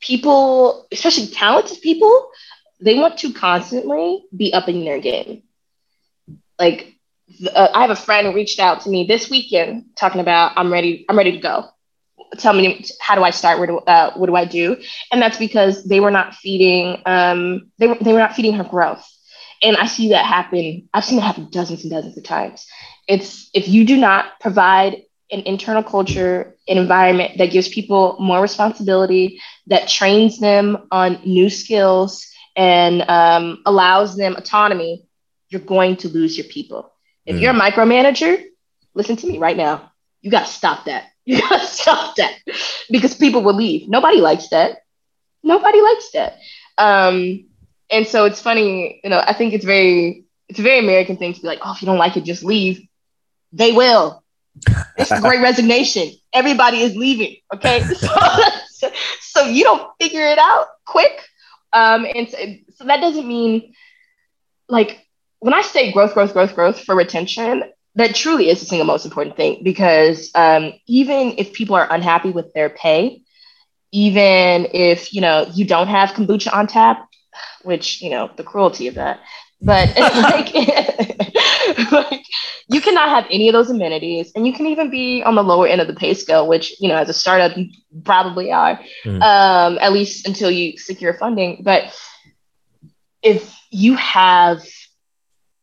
People, especially talented people, they want to constantly be upping their game. Like uh, I have a friend who reached out to me this weekend talking about I'm ready. I'm ready to go tell me how do I start? Where do uh, what do I do? And that's because they were not feeding um, they were they were not feeding her growth. And I see that happen. I've seen it happen dozens and dozens of times. It's if you do not provide an internal culture, an environment that gives people more responsibility, that trains them on new skills, and um, allows them autonomy, you're going to lose your people. If mm. you're a micromanager, listen to me right now. You got to stop that. You gotta stop that because people will leave. Nobody likes that. Nobody likes that. Um, and so it's funny, you know, I think it's very, it's a very American thing to be like, oh, if you don't like it, just leave. They will. It's a great resignation. Everybody is leaving. Okay. So, so you don't figure it out quick. Um, and so, so that doesn't mean like when I say growth, growth, growth, growth for retention, that truly is the single most important thing because um, even if people are unhappy with their pay, even if you know you don't have kombucha on tap, which you know the cruelty of that, but like, like you cannot have any of those amenities, and you can even be on the lower end of the pay scale, which you know as a startup you probably are, mm. um, at least until you secure funding. But if you have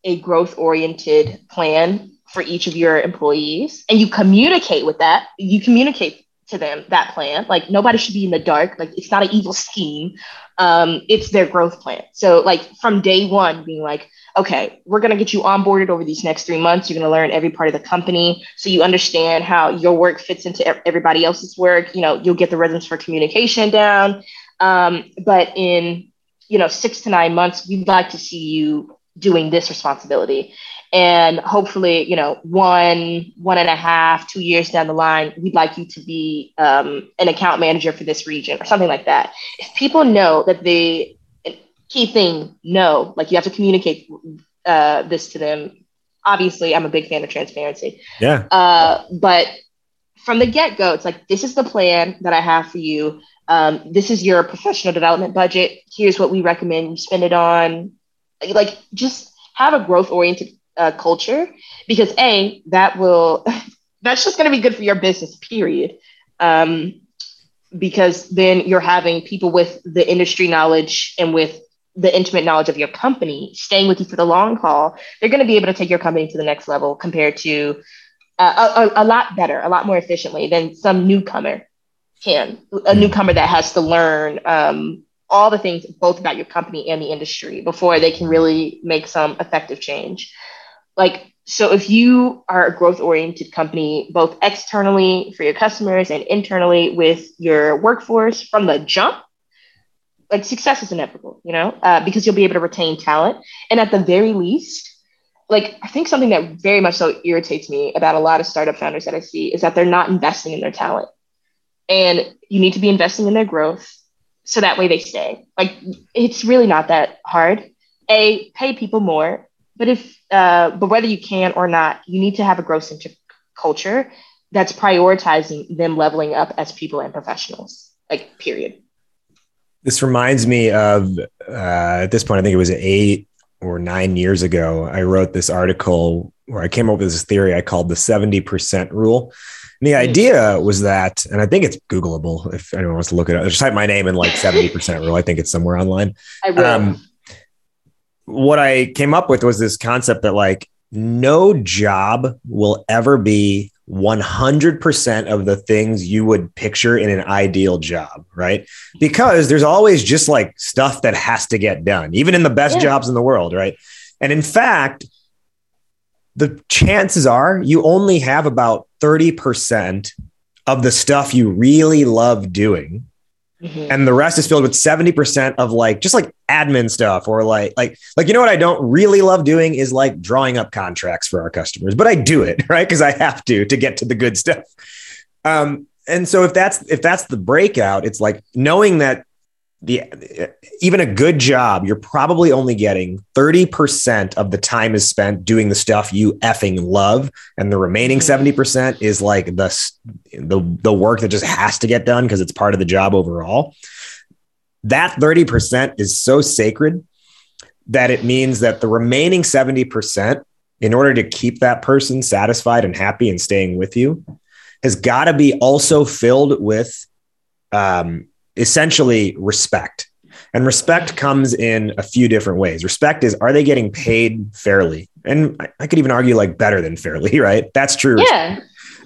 a growth oriented plan for each of your employees and you communicate with that you communicate to them that plan like nobody should be in the dark. Like it's not an evil scheme. Um, it's their growth plan. So like from day one being like okay we're going to get you onboarded over these next three months. You're going to learn every part of the company. So you understand how your work fits into everybody else's work. You know you'll get the rhythms for communication down. Um, but in you know six to nine months we'd like to see you doing this responsibility and hopefully you know one one and a half two years down the line we'd like you to be um, an account manager for this region or something like that if people know that they key thing, no. Like you have to communicate uh, this to them. Obviously, I'm a big fan of transparency. Yeah. Uh, but from the get go, it's like, this is the plan that I have for you. Um, this is your professional development budget. Here's what we recommend you spend it on. Like, just have a growth oriented uh, culture because, A, that will, that's just going to be good for your business, period. Um, because then you're having people with the industry knowledge and with the intimate knowledge of your company staying with you for the long haul they're going to be able to take your company to the next level compared to uh, a, a, lot better a lot more efficiently than some newcomer can a hmm. newcomer that has to learn um, all the things both about your company and the industry before they can really make some effective change like so if you are a growth oriented company both externally for your customers and internally with your workforce from the jump like success is inevitable you know uh, because you'll be able to retain talent. And at the very least like i think something that very much so irritates me about a lot of startup founders that i see is that they're not investing in their talent. And you need to be investing in their growth so that way they stay. Like it's really not that hard. A pay people more but if uh, but whether you can or not, you need to have a growth centric culture that's prioritizing them leveling up as people and professionals. Like, period. This reminds me of uh, at this point, I think it was eight or nine years ago. I wrote this article where I came up with this theory I called the 70% rule. And the hmm. idea was that, and I think it's Googleable if anyone wants to look it up. Just type my name in like 70% rule. I think it's somewhere online. I will. Um, what I came up with was this concept that like no job will ever be 100% of the things you would picture in an ideal job, right? Because there's always just like stuff that has to get done, even in the best yeah. jobs in the world, right? And in fact, the chances are you only have about 30% of the stuff you really love doing Mm-hmm. And the rest is filled with 70% of like just like admin stuff or like like like you know what I don't really love doing is like drawing up contracts for our customers, but I do it, right? Because I have to to get to the good stuff. Um and so if that's if that's the breakout, it's like knowing that the even a good job, you're probably only getting 30% of the time is spent doing the stuff you effing love. And the remaining 70% mm-hmm. is like the, the, the work that just has to get done because it's part of the job overall. That 30% is so sacred that it means that the remaining 70%, in order to keep that person satisfied and happy and staying with you, has got to be also filled with um, essentially respect. And respect comes in a few different ways. Respect is are they getting paid fairly? And I, I could even argue like better than fairly, right? That's true. Yeah.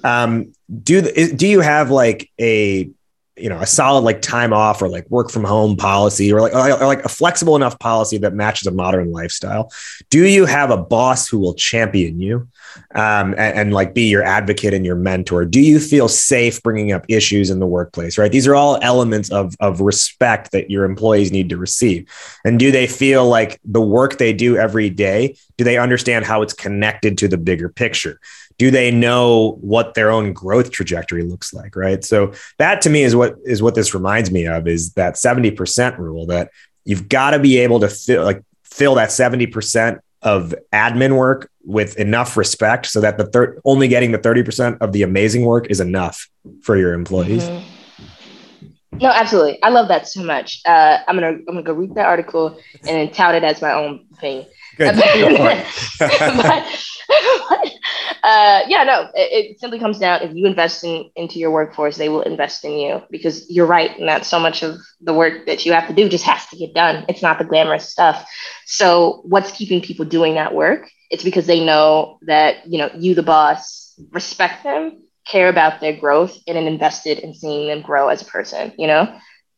Um, do do you have like a you know a solid like time off or like work from home policy or like or like a flexible enough policy that matches a modern lifestyle. Do you have a boss who will champion you um, and, and, like be your advocate and your mentor? Do you feel safe bringing up issues in the workplace right? These are all elements of of respect that your employees need to receive. And do they feel like the work they do every day do they understand how it's connected to the bigger picture do they know what their own growth trajectory looks like right? So that to me is what is what this reminds me of is that 70% rule that you've got to be able to fill like fill that 70% of admin work with enough respect so that the third only getting the 30% of the amazing work is enough for your employees. Mm-hmm. no absolutely. I love that so much. Uh, i'm gonna i'm gonna go read that article and then tout it as my own thing Good. but, uh, yeah, no, it, it, simply comes down if you invest in, into your workforce, they will invest in you because you're right. And that so much of the work that you have to do just has to get done. It's not the glamorous stuff. So, what's keeping people doing that work? It's because they know that, you know, you, the boss, respect them, care about their growth, and invested in seeing them grow as a person, you know?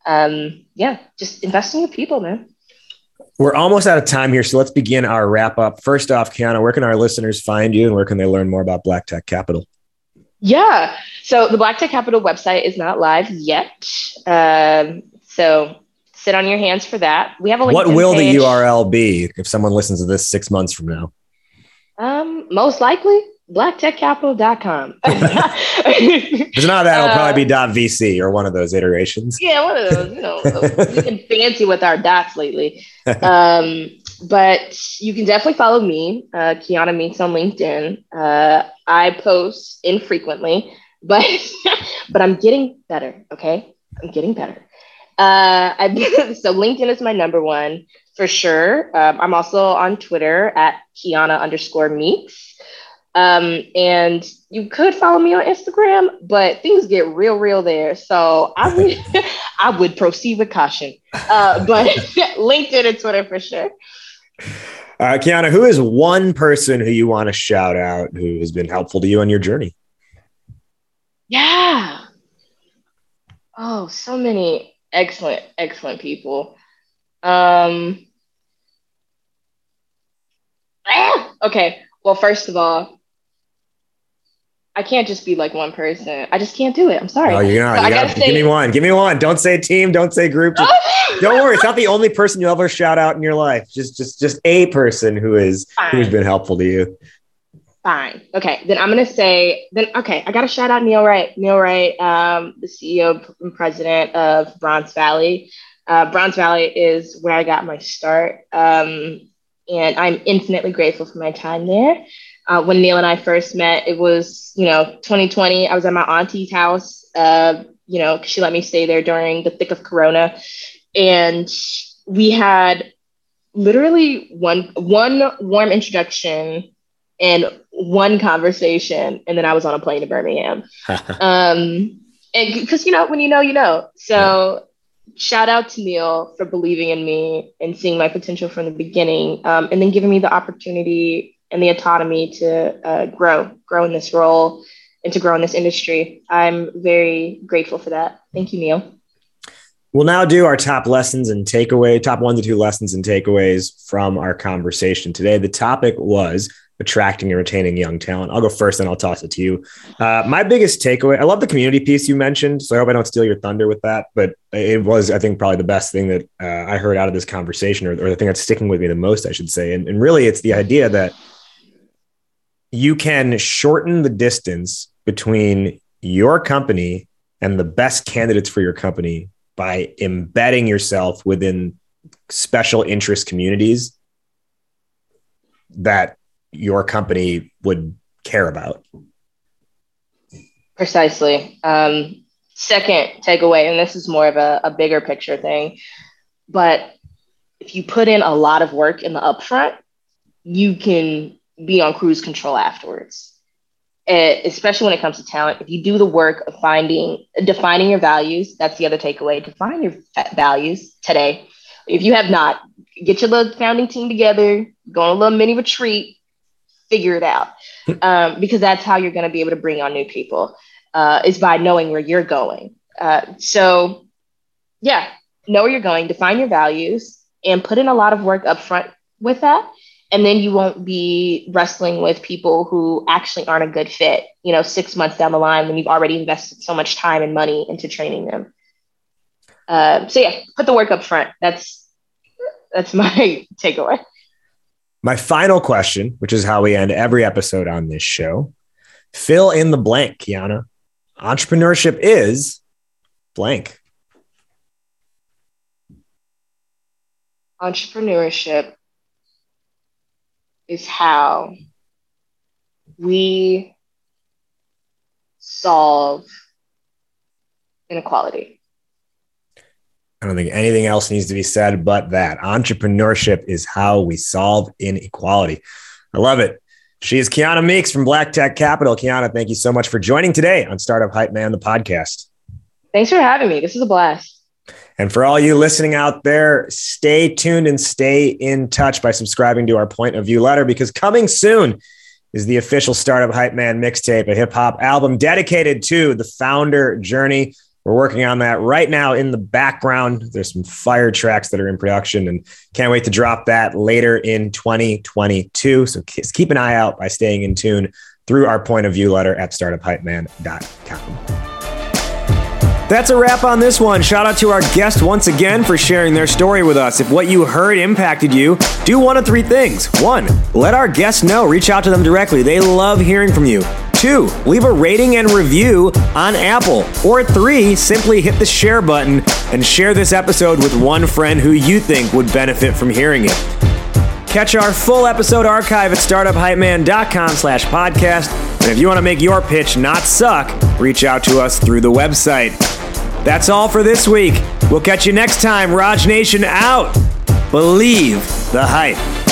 Um, yeah, just invest in your people, man. We're almost out of time here, so let's begin our wrap up. First off, Kiana, where can our listeners find you and where can they learn more about Black Tech Capital? Yeah, so the Black Tech Capital website is not live yet. Um, so sit on your hands for that. We have a what will page. the URL be if someone listens to this six months from now? Um, most likely blacktechcapital.com. There's not that. It'll probably be .vc or one of those iterations. Yeah, one of those. You know, we've been fancy with our dots lately. Um, but you can definitely follow me, uh, Kiana Meeks on LinkedIn. Uh, I post infrequently, but but I'm getting better. Okay, I'm getting better. Uh, I, so LinkedIn is my number one for sure. Um, I'm also on Twitter at Kiana underscore Meeks. Um, and you could follow me on Instagram, but things get real, real there. So I would, I would proceed with caution. Uh, but LinkedIn and Twitter for sure. Uh, Kiana, who is one person who you want to shout out who has been helpful to you on your journey? Yeah. Oh, so many excellent, excellent people. Um, ah, okay. Well, first of all, I can't just be like one person. I just can't do it. I'm sorry. Oh, you're not. So you gotta, say, give me one. Give me one. Don't say team. Don't say group. Just, don't worry. It's not the only person you'll ever shout out in your life. Just, just, just a person who is Fine. who's been helpful to you. Fine. Okay. Then I'm gonna say. Then okay. I gotta shout out Neil Wright. Neil Wright, um, the CEO and president of Bronze Valley. Uh, Bronze Valley is where I got my start, um, and I'm infinitely grateful for my time there uh, when Neil and I first met, it was, you know, 2020. I was at my auntie's house, uh, you know, she let me stay there during the thick of Corona. And we had literally one one warm introduction and one conversation, and then I was on a plane to Birmingham. um, and because you know, when you know, you know. So yeah. shout out to Neil for believing in me and seeing my potential from the beginning, um, and then giving me the opportunity and the autonomy to uh, grow, grow in this role and to grow in this industry. I'm very grateful for that. Thank you, Neil. We'll now do our top lessons and takeaway, top one to two lessons and takeaways from our conversation today. The topic was attracting and retaining young talent. I'll go first, and I'll toss it to you. Uh, my biggest takeaway I love the community piece you mentioned. So I hope I don't steal your thunder with that. But it was, I think, probably the best thing that uh, I heard out of this conversation, or, or, the thing that's sticking with me the most, I should say. And, and really, it's the idea that you can shorten the distance between your company and the best candidates for your company by embedding yourself within special interest communities that your company would care about. Precisely. Um, second takeaway, and this is more of a, a bigger picture thing, but if you put in a lot of work in the upfront, you can be on cruise control afterwards. especially when it comes to talent, if you do the work of finding, defining your values, that's the other takeaway. Define your values today. If you have not, get your little founding team together, go on a little mini retreat, figure it out, um, because that's how you're going to be able to bring on new people. Uh, is by knowing where you're going. Uh, so, yeah, know where you're going, define your values, and put in a lot of work up front with that and then you won't be wrestling with people who actually aren't a good fit you know six months down the line when you've already invested so much time and money into training them. Uh, so yeah put the work up front. That's that's my takeaway. My final question which is how we end every episode on this show. Fill in the blank kiana. Entrepreneurship is blank. Entrepreneurship is how we solve inequality. I don't think anything else needs to be said but that. Entrepreneurship is how we solve inequality. I love it. She is Kiana Meeks from Black Tech Capital. Kiana, thank you so much for joining today on Startup Hype Man, the podcast. Thanks for having me. This is a blast. And for all you listening out there, stay tuned and stay in touch by subscribing to our point of view letter because coming soon is the official Startup Hype Man mixtape, a hip hop album dedicated to the founder journey. We're working on that right now in the background. There's some fire tracks that are in production and can't wait to drop that later in 2022. So keep an eye out by staying in tune through our point of view letter at startuphypeman.com. That's a wrap on this one. Shout out to our guest once again for sharing their story with us. If what you heard impacted you, do one of three things. One, let our guests know. Reach out to them directly. They love hearing from you. Two, leave a rating and review on Apple. Or three, simply hit the share button and share this episode with one friend who you think would benefit from hearing it. Catch our full episode archive at startuphypeman.com slash podcast. And if you want to make your pitch not suck, reach out to us through the website. That's all for this week. We'll catch you next time. Raj Jana out. Believe the hype.